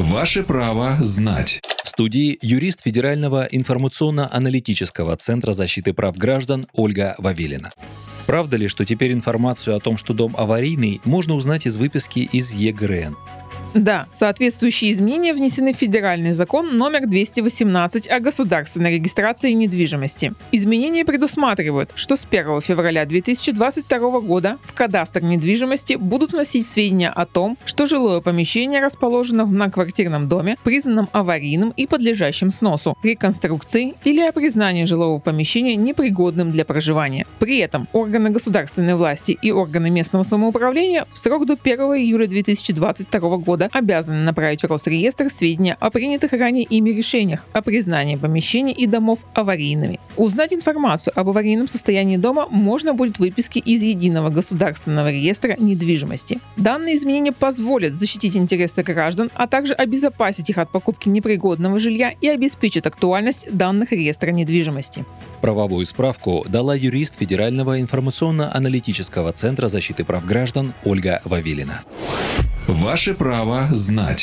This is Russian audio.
Ваше право знать. В студии юрист Федерального информационно-аналитического центра защиты прав граждан Ольга Вавилина. Правда ли, что теперь информацию о том, что дом аварийный, можно узнать из выписки из ЕГРН? Да, соответствующие изменения внесены в федеральный закон номер 218 о государственной регистрации недвижимости. Изменения предусматривают, что с 1 февраля 2022 года в кадастр недвижимости будут вносить сведения о том, что жилое помещение расположено в многоквартирном доме, признанном аварийным и подлежащим сносу, реконструкции или о признании жилого помещения непригодным для проживания. При этом органы государственной власти и органы местного самоуправления в срок до 1 июля 2022 года года обязаны направить в Росреестр сведения о принятых ранее ими решениях о признании помещений и домов аварийными. Узнать информацию об аварийном состоянии дома можно будет в выписке из Единого государственного реестра недвижимости. Данные изменения позволят защитить интересы граждан, а также обезопасить их от покупки непригодного жилья и обеспечат актуальность данных реестра недвижимости. Правовую справку дала юрист Федерального информационно-аналитического центра защиты прав граждан Ольга Вавилина. Ваше право знать.